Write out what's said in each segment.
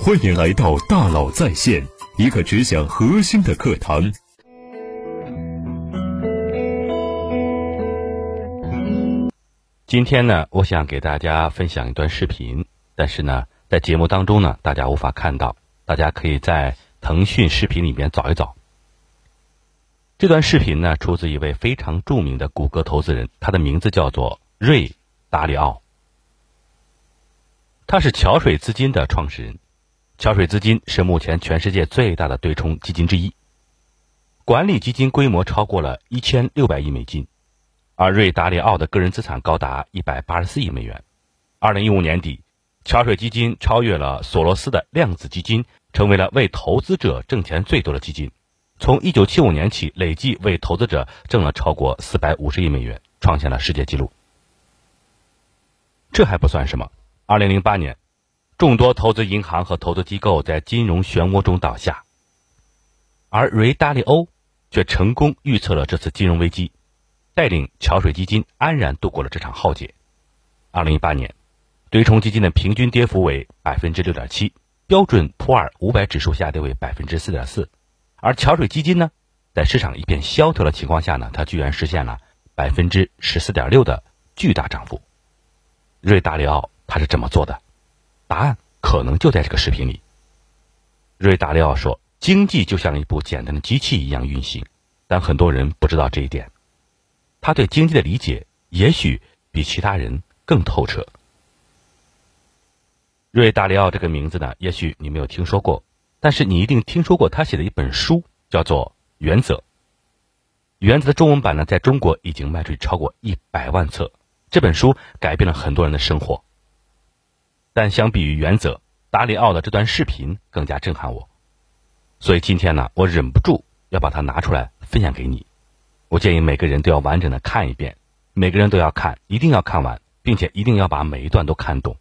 欢迎来到大佬在线，一个只讲核心的课堂。今天呢，我想给大家分享一段视频，但是呢，在节目当中呢，大家无法看到，大家可以在腾讯视频里面找一找。这段视频呢，出自一位非常著名的谷歌投资人，他的名字叫做瑞达里奥。他是桥水资金的创始人，桥水资金是目前全世界最大的对冲基金之一，管理基金规模超过了一千六百亿美金，而瑞达里奥的个人资产高达一百八十四亿美元。二零一五年底，桥水基金超越了索罗斯的量子基金，成为了为投资者挣钱最多的基金。从一九七五年起，累计为投资者挣了超过四百五十亿美元，创下了世界纪录。这还不算什么。二零零八年，众多投资银行和投资机构在金融漩涡中倒下，而瑞达利欧却成功预测了这次金融危机，带领桥水基金安然度过了这场浩劫。二零一八年，对冲基金的平均跌幅为百分之六点七，标准普尔五百指数下跌为百分之四点四，而桥水基金呢，在市场一片萧条的情况下呢，它居然实现了百分之十四点六的巨大涨幅。瑞达利奥。他是怎么做的？答案可能就在这个视频里。瑞达利奥说：“经济就像一部简单的机器一样运行，但很多人不知道这一点。他对经济的理解也许比其他人更透彻。”瑞达利奥这个名字呢，也许你没有听说过，但是你一定听说过他写的一本书，叫做《原则》。《原则》的中文版呢，在中国已经卖出超过一百万册。这本书改变了很多人的生活。但相比于原则，达里奥的这段视频更加震撼我，所以今天呢，我忍不住要把它拿出来分享给你。我建议每个人都要完整的看一遍，每个人都要看，一定要看完，并且一定要把每一段都看懂。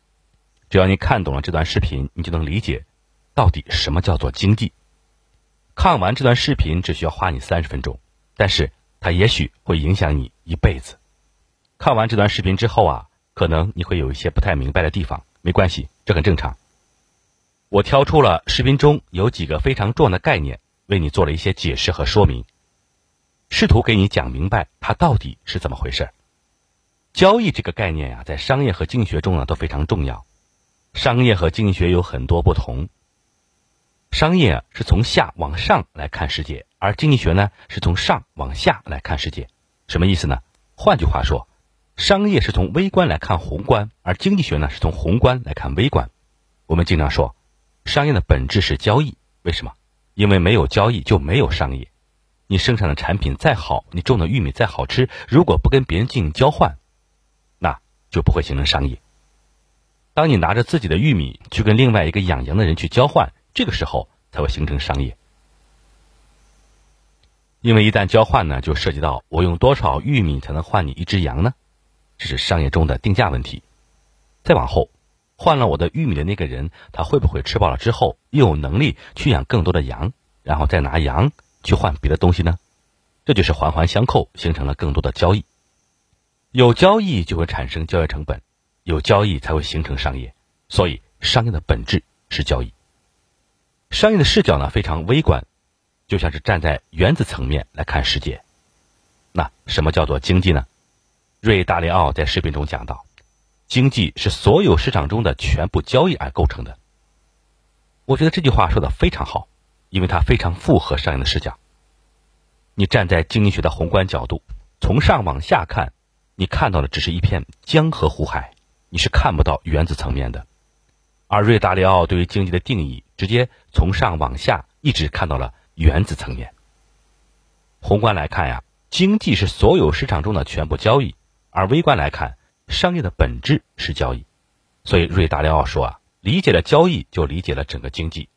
只要你看懂了这段视频，你就能理解到底什么叫做经济。看完这段视频只需要花你三十分钟，但是它也许会影响你一辈子。看完这段视频之后啊，可能你会有一些不太明白的地方。没关系，这很正常。我挑出了视频中有几个非常重要的概念，为你做了一些解释和说明，试图给你讲明白它到底是怎么回事。交易这个概念呀，在商业和经济学中呢都非常重要。商业和经济学有很多不同。商业是从下往上来看世界，而经济学呢是从上往下来看世界。什么意思呢？换句话说。商业是从微观来看宏观，而经济学呢是从宏观来看微观。我们经常说，商业的本质是交易。为什么？因为没有交易就没有商业。你生产的产品再好，你种的玉米再好吃，如果不跟别人进行交换，那就不会形成商业。当你拿着自己的玉米去跟另外一个养羊的人去交换，这个时候才会形成商业。因为一旦交换呢，就涉及到我用多少玉米才能换你一只羊呢？这是商业中的定价问题。再往后，换了我的玉米的那个人，他会不会吃饱了之后又有能力去养更多的羊，然后再拿羊去换别的东西呢？这就是环环相扣，形成了更多的交易。有交易就会产生交易成本，有交易才会形成商业。所以，商业的本质是交易。商业的视角呢非常微观，就像是站在原子层面来看世界。那什么叫做经济呢？瑞达利奥在视频中讲到，经济是所有市场中的全部交易而构成的。我觉得这句话说的非常好，因为它非常符合商业的视角。你站在经济学的宏观角度，从上往下看，你看到的只是一片江河湖海，你是看不到原子层面的。而瑞达利奥对于经济的定义，直接从上往下一直看到了原子层面。宏观来看呀，经济是所有市场中的全部交易。而微观来看，商业的本质是交易，所以瑞达利奥说啊，理解了交易就理解了整个经济。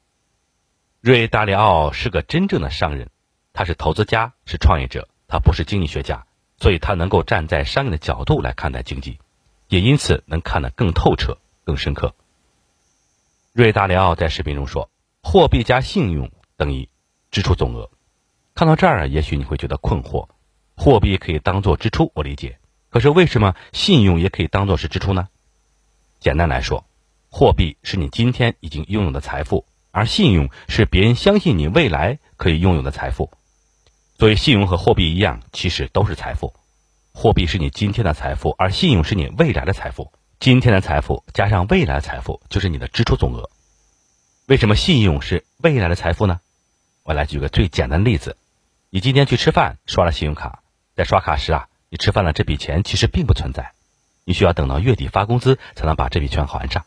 瑞达利奥是个真正的商人，他是投资家，是创业者，他不是经济学家，所以他能够站在商业的角度来看待经济，也因此能看得更透彻、更深刻。瑞达利奥在视频中说，货币加信用等于支出总额。看到这儿，也许你会觉得困惑，货币可以当做支出，我理解。可是为什么信用也可以当做是支出呢？简单来说，货币是你今天已经拥有的财富，而信用是别人相信你未来可以拥有的财富。所以，信用和货币一样，其实都是财富。货币是你今天的财富，而信用是你未来的财富。今天的财富加上未来的财富，就是你的支出总额。为什么信用是未来的财富呢？我来举个最简单的例子：你今天去吃饭，刷了信用卡，在刷卡时啊，你吃饭了这笔钱其实并不存在，你需要等到月底发工资才能把这笔钱还上。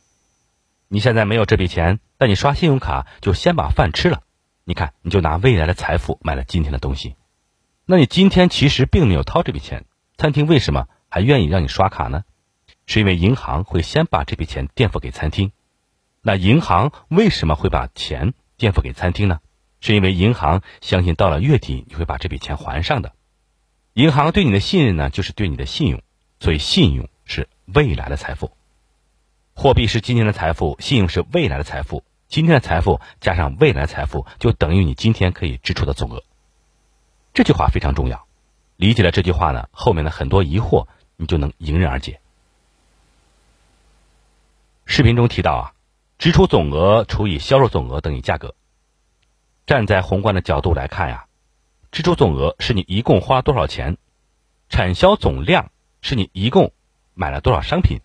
你现在没有这笔钱，但你刷信用卡就先把饭吃了。你看，你就拿未来的财富买了今天的东西，那你今天其实并没有掏这笔钱。餐厅为什么还愿意让你刷卡呢？是因为银行会先把这笔钱垫付给餐厅。那银行为什么会把钱垫付给餐厅呢？是因为银行相信到了月底你会把这笔钱还上的。银行对你的信任呢，就是对你的信用。所以，信用是未来的财富。货币是今天的财富，信用是未来的财富。今天的财富加上未来财富，就等于你今天可以支出的总额。这句话非常重要，理解了这句话呢，后面的很多疑惑你就能迎刃而解。视频中提到啊，支出总额除以销售总额等于价格。站在宏观的角度来看呀，支出总额是你一共花多少钱，产销总量是你一共买了多少商品，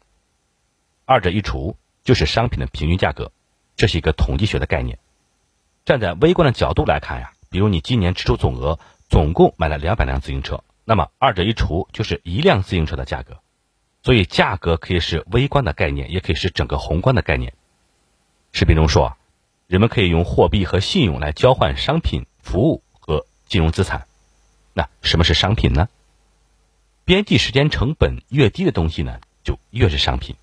二者一除就是商品的平均价格。这是一个统计学的概念。站在微观的角度来看呀，比如你今年支出总额总共买了两百辆自行车，那么二者一除就是一辆自行车的价格。所以价格可以是微观的概念，也可以是整个宏观的概念。视频中说，人们可以用货币和信用来交换商品、服务金融资产。那什么是商品呢？边际时间成本越低的东西呢，就越是商品。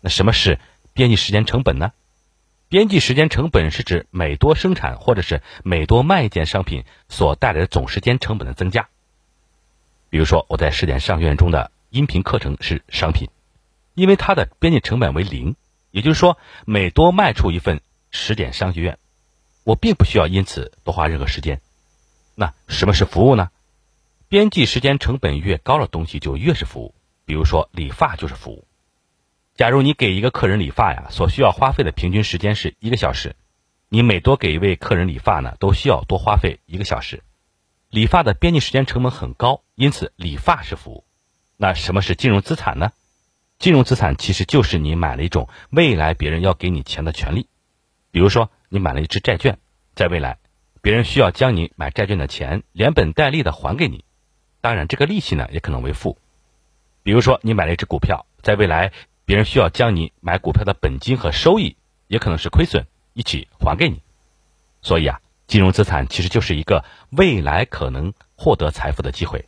那什么是边际时间成本呢？边际时间成本是指每多生产或者是每多卖一件商品所带来的总时间成本的增加。比如说，我在试点商学院中的音频课程是商品，因为它的边际成本为零，也就是说，每多卖出一份十点商学院，我并不需要因此多花任何时间。那什么是服务呢？边际时间成本越高的东西就越是服务。比如说，理发就是服务。假如你给一个客人理发呀，所需要花费的平均时间是一个小时，你每多给一位客人理发呢，都需要多花费一个小时。理发的边际时间成本很高，因此理发是服务。那什么是金融资产呢？金融资产其实就是你买了一种未来别人要给你钱的权利。比如说，你买了一只债券，在未来，别人需要将你买债券的钱连本带利的还给你，当然这个利息呢也可能为负。比如说，你买了一只股票，在未来。别人需要将你买股票的本金和收益，也可能是亏损，一起还给你。所以啊，金融资产其实就是一个未来可能获得财富的机会。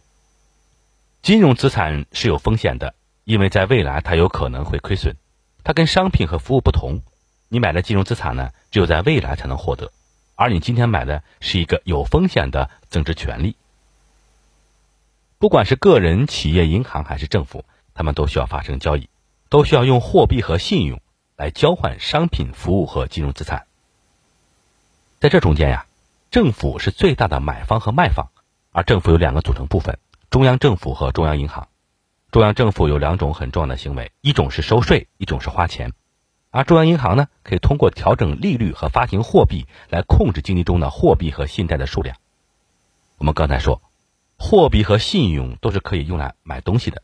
金融资产是有风险的，因为在未来它有可能会亏损。它跟商品和服务不同，你买的金融资产呢，只有在未来才能获得，而你今天买的是一个有风险的增值权利。不管是个人、企业、银行还是政府，他们都需要发生交易。都需要用货币和信用来交换商品、服务和金融资产。在这中间呀，政府是最大的买方和卖方，而政府有两个组成部分：中央政府和中央银行。中央政府有两种很重要的行为，一种是收税，一种是花钱。而中央银行呢，可以通过调整利率和发行货币来控制经济中的货币和信贷的数量。我们刚才说，货币和信用都是可以用来买东西的。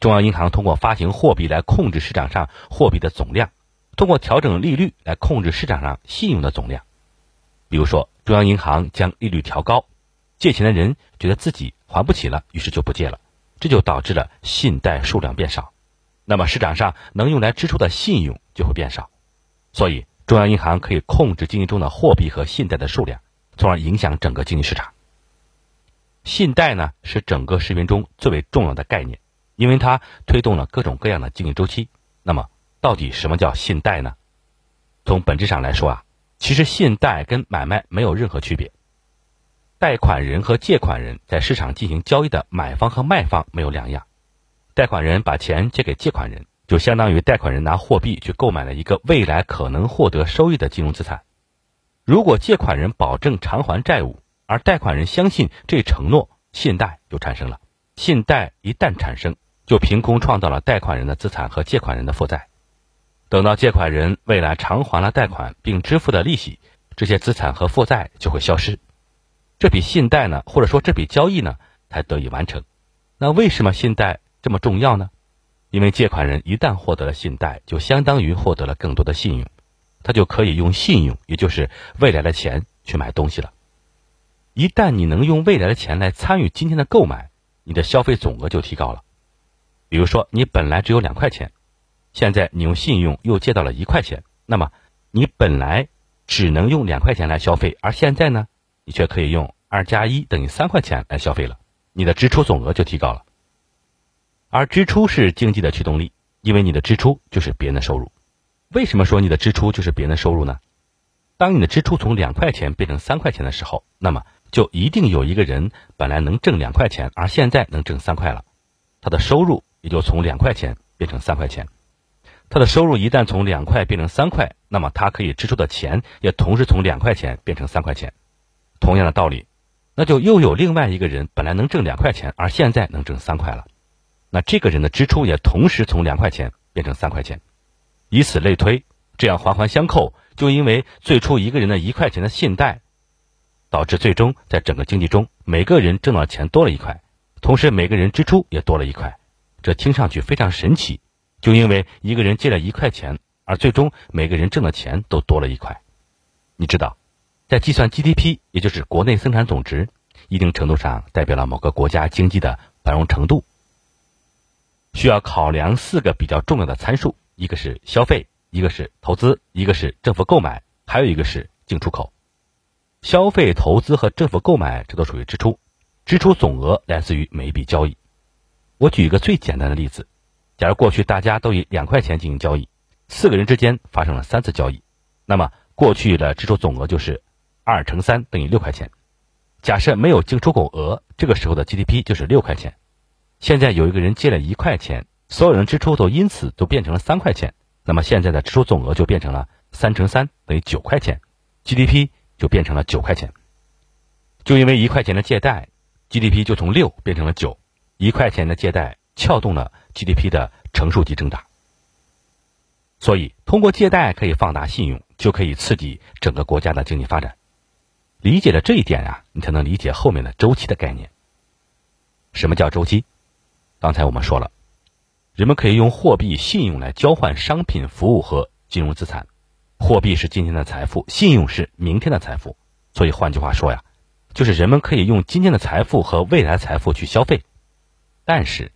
中央银行通过发行货币来控制市场上货币的总量，通过调整利率来控制市场上信用的总量。比如说，中央银行将利率调高，借钱的人觉得自己还不起了，于是就不借了，这就导致了信贷数量变少，那么市场上能用来支出的信用就会变少。所以，中央银行可以控制经济中的货币和信贷的数量，从而影响整个经济市场。信贷呢，是整个视频中最为重要的概念。因为它推动了各种各样的经济周期。那么，到底什么叫信贷呢？从本质上来说啊，其实信贷跟买卖没有任何区别。贷款人和借款人在市场进行交易的买方和卖方没有两样。贷款人把钱借给借款人，就相当于贷款人拿货币去购买了一个未来可能获得收益的金融资产。如果借款人保证偿还债务，而贷款人相信这承诺，信贷就产生了。信贷一旦产生，就凭空创造了贷款人的资产和借款人的负债。等到借款人未来偿还了贷款并支付的利息，这些资产和负债就会消失，这笔信贷呢，或者说这笔交易呢，才得以完成。那为什么信贷这么重要呢？因为借款人一旦获得了信贷，就相当于获得了更多的信用，他就可以用信用，也就是未来的钱去买东西了。一旦你能用未来的钱来参与今天的购买，你的消费总额就提高了。比如说，你本来只有两块钱，现在你用信用又借到了一块钱，那么你本来只能用两块钱来消费，而现在呢，你却可以用二加一等于三块钱来消费了，你的支出总额就提高了。而支出是经济的驱动力，因为你的支出就是别人的收入。为什么说你的支出就是别人的收入呢？当你的支出从两块钱变成三块钱的时候，那么就一定有一个人本来能挣两块钱，而现在能挣三块了，他的收入也就从两块钱变成三块钱。他的收入一旦从两块变成三块，那么他可以支出的钱也同时从两块钱变成三块钱。同样的道理，那就又有另外一个人本来能挣两块钱，而现在能挣三块了。那这个人的支出也同时从两块钱变成三块钱，以此类推，这样环环相扣。就因为最初一个人的一块钱的信贷，导致最终在整个经济中，每个人挣到钱多了一块，同时每个人支出也多了一块。这听上去非常神奇。就因为一个人借了一块钱，而最终每个人挣的钱都多了一块。你知道，在计算 GDP，也就是国内生产总值，一定程度上代表了某个国家经济的繁荣程度。需要考量四个比较重要的参数，一个是消费，一个是投资，一个是政府购买，还有一个是进出口。消费、投资和政府购买，这都属于支出，支出总额来自于每一笔交易。我举一个最简单的例子，假如过去大家都以两块钱进行交易，四个人之间发生了三次交易，那么过去的支出总额就是二乘三等于六块钱。假设没有进出口额，这个时候的 GDP 就是六块钱。现在有一个人借了一块钱，所有人支出都因此都变成了三块钱，那么现在的支出总额就变成了三乘三等于九块钱，GDP 就变成了九块钱。就因为一块钱的借贷，GDP 就从六变成了九，一块钱的借贷撬动了 GDP 的乘数级增长。所以，通过借贷可以放大信用，就可以刺激整个国家的经济发展。理解了这一点啊，你才能理解后面的周期的概念。什么叫周期？刚才我们说了，人们可以用货币、信用来交换商品、服务和金融资产。货币是今天的财富，信用是明天的财富。所以换句话说呀，就是人们可以用今天的财富和未来财富去消费，但是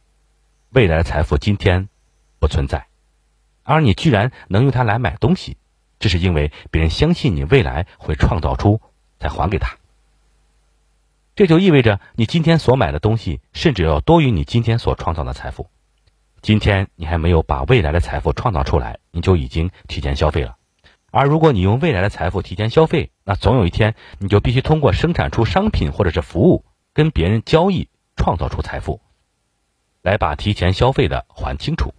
未来的财富今天不存在，而你居然能用它来买东西，这是因为别人相信你未来会创造出，才还给他。这就意味着你今天所买的东西，甚至要多于你今天所创造的财富。今天你还没有把未来的财富创造出来，你就已经提前消费了。而如果你用未来的财富提前消费，那总有一天你就必须通过生产出商品或者是服务，跟别人交易，创造出财富，来把提前消费的还清楚。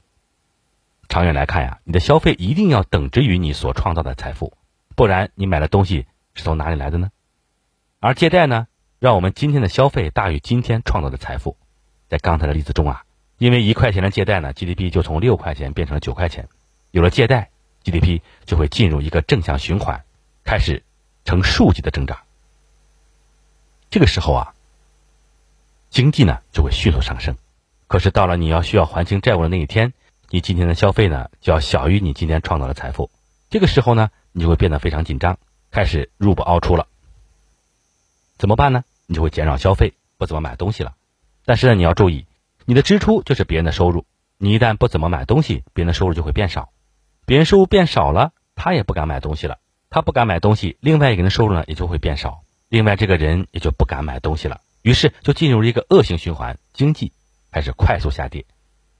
长远来看呀，你的消费一定要等值于你所创造的财富，不然你买的东西是从哪里来的呢？而借贷呢？让我们今天的消费大于今天创造的财富，在刚才的例子中啊，因为一块钱的借贷呢，GDP 就从六块钱变成了九块钱。有了借贷，GDP 就会进入一个正向循环，开始呈数级的增长。这个时候啊，经济呢就会迅速上升。可是到了你要需要还清债务的那一天，你今天的消费呢就要小于你今天创造的财富。这个时候呢，你就会变得非常紧张，开始入不凹出了。怎么办呢？你就会减少消费，不怎么买东西了。但是呢，你要注意，你的支出就是别人的收入。你一旦不怎么买东西，别人的收入就会变少。别人收入变少了，他也不敢买东西了。他不敢买东西，另外一个人收入呢也就会变少，另外这个人也就不敢买东西了。于是就进入了一个恶性循环，经济开始快速下跌。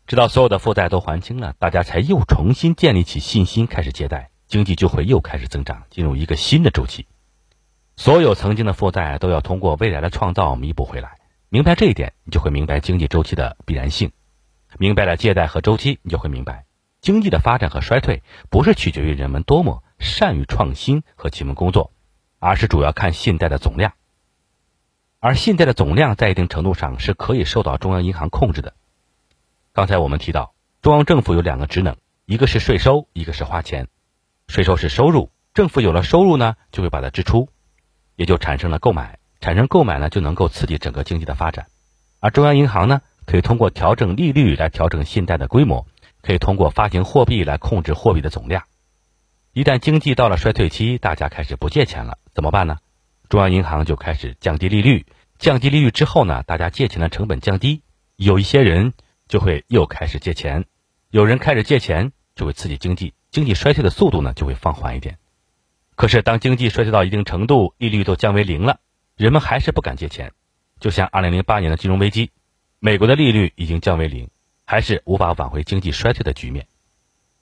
直到所有的负债都还清了，大家才又重新建立起信心，开始借贷，经济就会又开始增长，进入一个新的周期。所有曾经的负债都要通过未来的创造弥补回来。明白这一点，你就会明白经济周期的必然性。明白了借贷和周期，你就会明白，经济的发展和衰退不是取决于人们多么善于创新和勤奋工作，而是主要看信贷的总量。而信贷的总量在一定程度上是可以受到中央银行控制的。刚才我们提到，中央政府有两个职能：一个是税收，一个是花钱。税收是收入，政府有了收入呢，就会把它支出，也就产生了购买，产生购买呢，就能够刺激整个经济的发展。而中央银行呢，可以通过调整利率来调整信贷的规模，可以通过发行货币来控制货币的总量。一旦经济到了衰退期，大家开始不借钱了，怎么办呢？中央银行就开始降低利率，降低利率之后呢，大家借钱的成本降低，有一些人就会又开始借钱，有人开始借钱就会刺激经济，经济衰退的速度呢就会放缓一点。可是当经济衰退到一定程度，利率都降为零了，人们还是不敢借钱。就像2008年的金融危机，美国的利率已经降为零，还是无法挽回经济衰退的局面。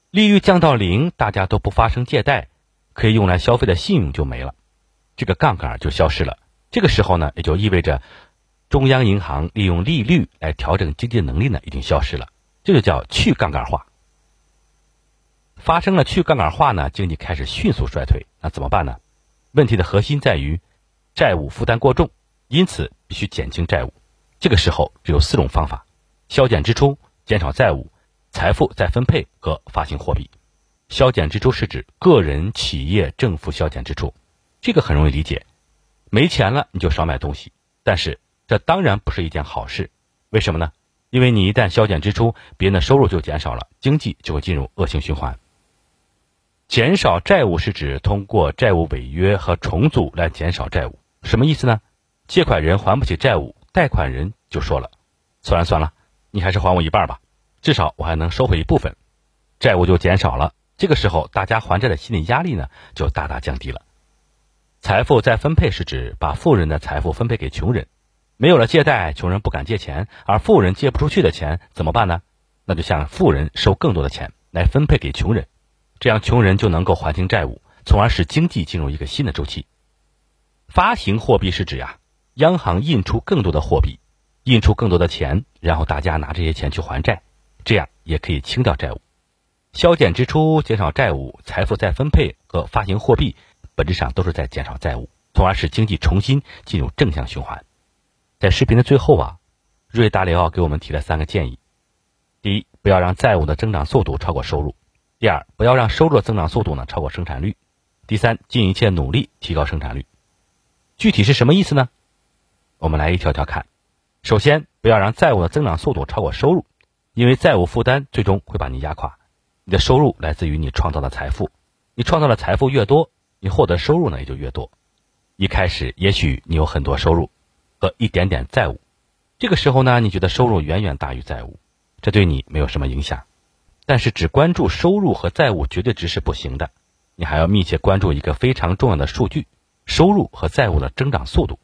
利率降到零，大家都不发生借贷，可以用来消费的信用就没了。这个杠杆就消失了。这个时候呢，也就意味着中央银行利用利率来调整经济能力呢，已经消失了。这就叫去杠杆化。发生了去杠杆化呢，经济开始迅速衰退。那怎么办呢？问题的核心在于债务负担过重，因此必须减轻债务。这个时候只有四种方法：削减支出、减少债务、财富再分配和发行货币。削减支出是指个人、企业、政府削减支出。这个很容易理解，没钱了你就少买东西，但是这当然不是一件好事。为什么呢？因为你一旦削减支出，别人的收入就减少了，经济就会进入恶性循环。减少债务是指通过债务违约和重组来减少债务，什么意思呢？借款人还不起债务，贷款人就说了：“算了算了，你还是还我一半吧，至少我还能收回一部分，债务就减少了。”这个时候，大家还债的心理压力呢就大大降低了。财富再分配是指把富人的财富分配给穷人，没有了借贷，穷人不敢借钱，而富人借不出去的钱怎么办呢？那就向富人收更多的钱来分配给穷人，这样穷人就能够还清债务，从而使经济进入一个新的周期。发行货币是指呀，央行印出更多的货币，印出更多的钱，然后大家拿这些钱去还债，这样也可以清掉债务。削减支出、减少债务、财富再分配和发行货币。本质上都是在减少债务，从而使经济重新进入正向循环。在视频的最后啊，瑞达里奥给我们提了三个建议：第一，不要让债务的增长速度超过收入；第二，不要让收入的增长速度呢超过生产率；第三，尽一切努力提高生产率。具体是什么意思呢？我们来一条条看。首先，不要让债务的增长速度超过收入，因为债务负担最终会把你压垮。你的收入来自于你创造的财富，你创造的财富越多。你获得收入呢也就越多。一开始也许你有很多收入和一点点债务，这个时候呢，你觉得收入远远大于债务，这对你没有什么影响。但是只关注收入和债务绝对值是不行的，你还要密切关注一个非常重要的数据：收入和债务的增长速度。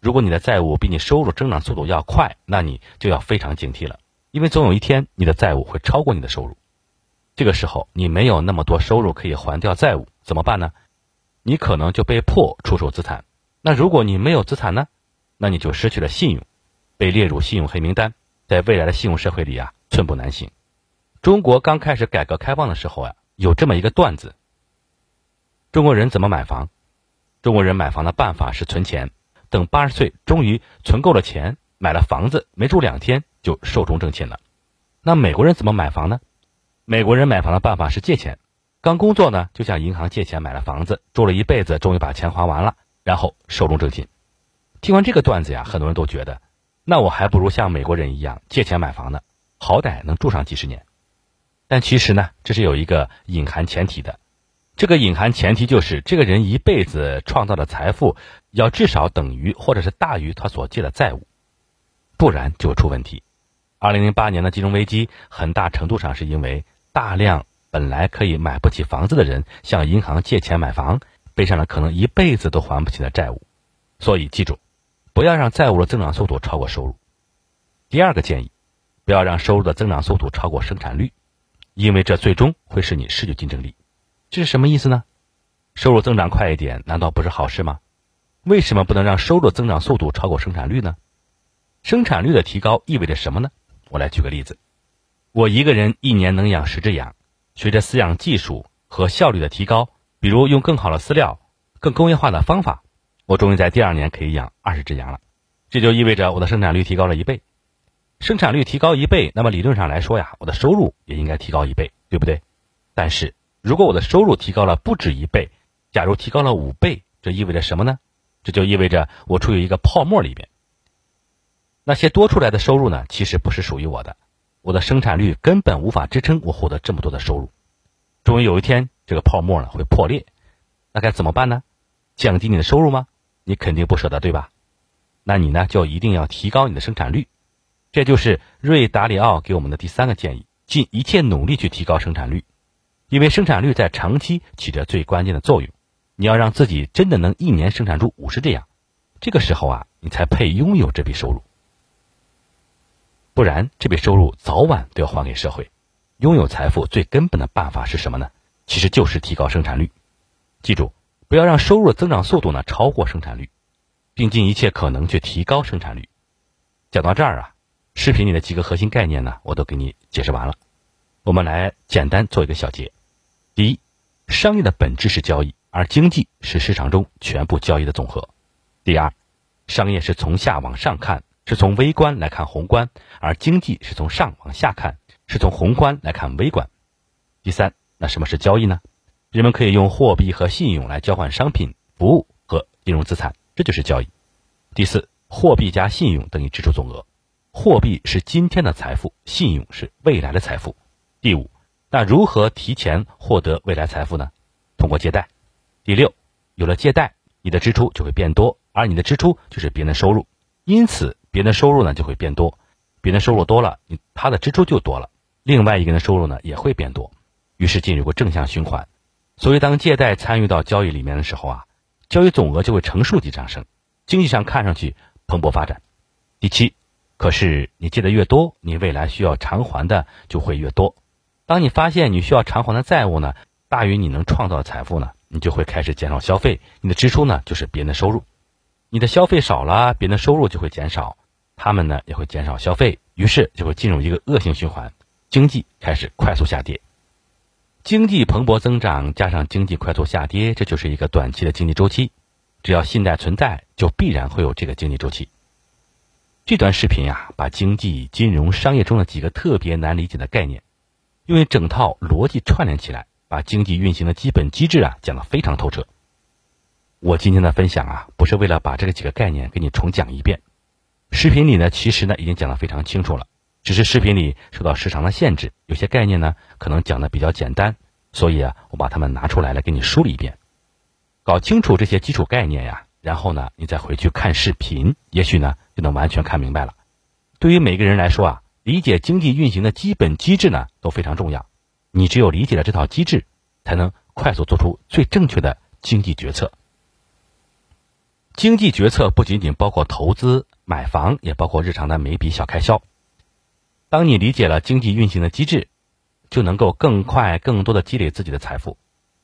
如果你的债务比你收入增长速度要快，那你就要非常警惕了，因为总有一天你的债务会超过你的收入。这个时候你没有那么多收入可以还掉债务，怎么办呢？你可能就被迫出售资产，那如果你没有资产呢？那你就失去了信用，被列入信用黑名单，在未来的信用社会里啊，寸步难行。中国刚开始改革开放的时候呀，有这么一个段子：中国人怎么买房？中国人买房的办法是存钱，等八十岁终于存够了钱，买了房子，没住两天就寿终正寝了。那美国人怎么买房呢？美国人买房的办法是借钱。刚工作呢，就向银行借钱买了房子，住了一辈子，终于把钱还完了，然后寿终正寝。听完这个段子呀，很多人都觉得，那我还不如像美国人一样借钱买房呢，好歹能住上几十年。但其实呢，这是有一个隐含前提的，这个隐含前提就是这个人一辈子创造的财富要至少等于或者是大于他所借的债务，不然就出问题。二零零八年的金融危机，很大程度上是因为大量。本来可以买不起房子的人向银行借钱买房，背上了可能一辈子都还不起的债务。所以记住，不要让债务的增长速度超过收入。第二个建议，不要让收入的增长速度超过生产率，因为这最终会使你失去竞争力。这是什么意思呢？收入增长快一点，难道不是好事吗？为什么不能让收入增长速度超过生产率呢？生产率的提高意味着什么呢？我来举个例子，我一个人一年能养十只羊。随着饲养技术和效率的提高，比如用更好的饲料、更工业化的方法，我终于在第二年可以养二十只羊了。这就意味着我的生产率提高了一倍。生产率提高一倍，那么理论上来说呀，我的收入也应该提高一倍，对不对？但是如果我的收入提高了不止一倍，假如提高了五倍，这意味着什么呢？这就意味着我处于一个泡沫里边。那些多出来的收入呢，其实不是属于我的，我的生产率根本无法支撑我获得这么多的收入。终于有一天，这个泡沫呢会破裂，那该怎么办呢？降低你的收入吗？你肯定不舍得，对吧？那你呢就一定要提高你的生产率。这就是瑞达里奥给我们的第三个建议：尽一切努力去提高生产率，因为生产率在长期起着最关键的作用。你要让自己真的能一年生产出五十这样，这个时候啊，你才配拥有这笔收入。不然，这笔收入早晚都要还给社会。拥有财富最根本的办法是什么呢？其实就是提高生产率。记住，不要让收入的增长速度呢超过生产率，并尽一切可能去提高生产率。讲到这儿啊，视频里的几个核心概念呢，我都给你解释完了。我们来简单做一个小结：第一，商业的本质是交易，而经济是市场中全部交易的总和；第二，商业是从下往上看。是从微观来看宏观，而经济是从上往下看，是从宏观来看微观。第三，那什么是交易呢？人们可以用货币和信用来交换商品、服务和金融资产，这就是交易。第四，货币加信用等于支出总额，货币是今天的财富，信用是未来的财富。第五，那如何提前获得未来财富呢？通过借贷。第六，有了借贷，你的支出就会变多，而你的支出就是别人的收入，因此。别人的收入呢就会变多，别人的收入多了，你他的支出就多了，另外一个人的收入呢也会变多，于是进入个正向循环。所以当借贷参与到交易里面的时候啊，交易总额就会呈数级上升，经济上看上去蓬勃发展。第七，可是你借的越多，你未来需要偿还的就会越多。当你发现你需要偿还的债务呢大于你能创造的财富呢，你就会开始减少消费，你的支出呢就是别人的收入。你的消费少了，别人的收入就会减少，他们呢也会减少消费，于是就会进入一个恶性循环，经济开始快速下跌。经济蓬勃增长加上经济快速下跌，这就是一个短期的经济周期。只要信贷存在，就必然会有这个经济周期。这段视频呀，把经济、金融、商业中的几个特别难理解的概念，用一整套逻辑串联起来，把经济运行的基本机制啊讲得非常透彻。我今天的分享啊，不是为了把这个几个概念给你重讲一遍。视频里呢，其实呢已经讲得非常清楚了，只是视频里受到时长的限制，有些概念呢可能讲的比较简单，所以啊，我把它们拿出来了给你梳理一遍。搞清楚这些基础概念呀，然后呢，你再回去看视频，也许呢就能完全看明白了。对于每个人来说啊，理解经济运行的基本机制呢都非常重要。你只有理解了这套机制，才能快速做出最正确的经济决策。经济决策不仅仅包括投资、买房，也包括日常的每笔小开销。当你理解了经济运行的机制，就能够更快、更多的积累自己的财富。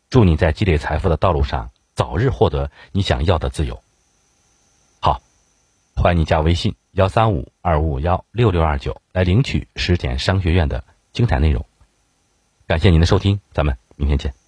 祝你在积累财富的道路上早日获得你想要的自由。欢迎你加微信幺三五二五五幺六六二九来领取十点商学院的精彩内容。感谢您的收听，咱们明天见。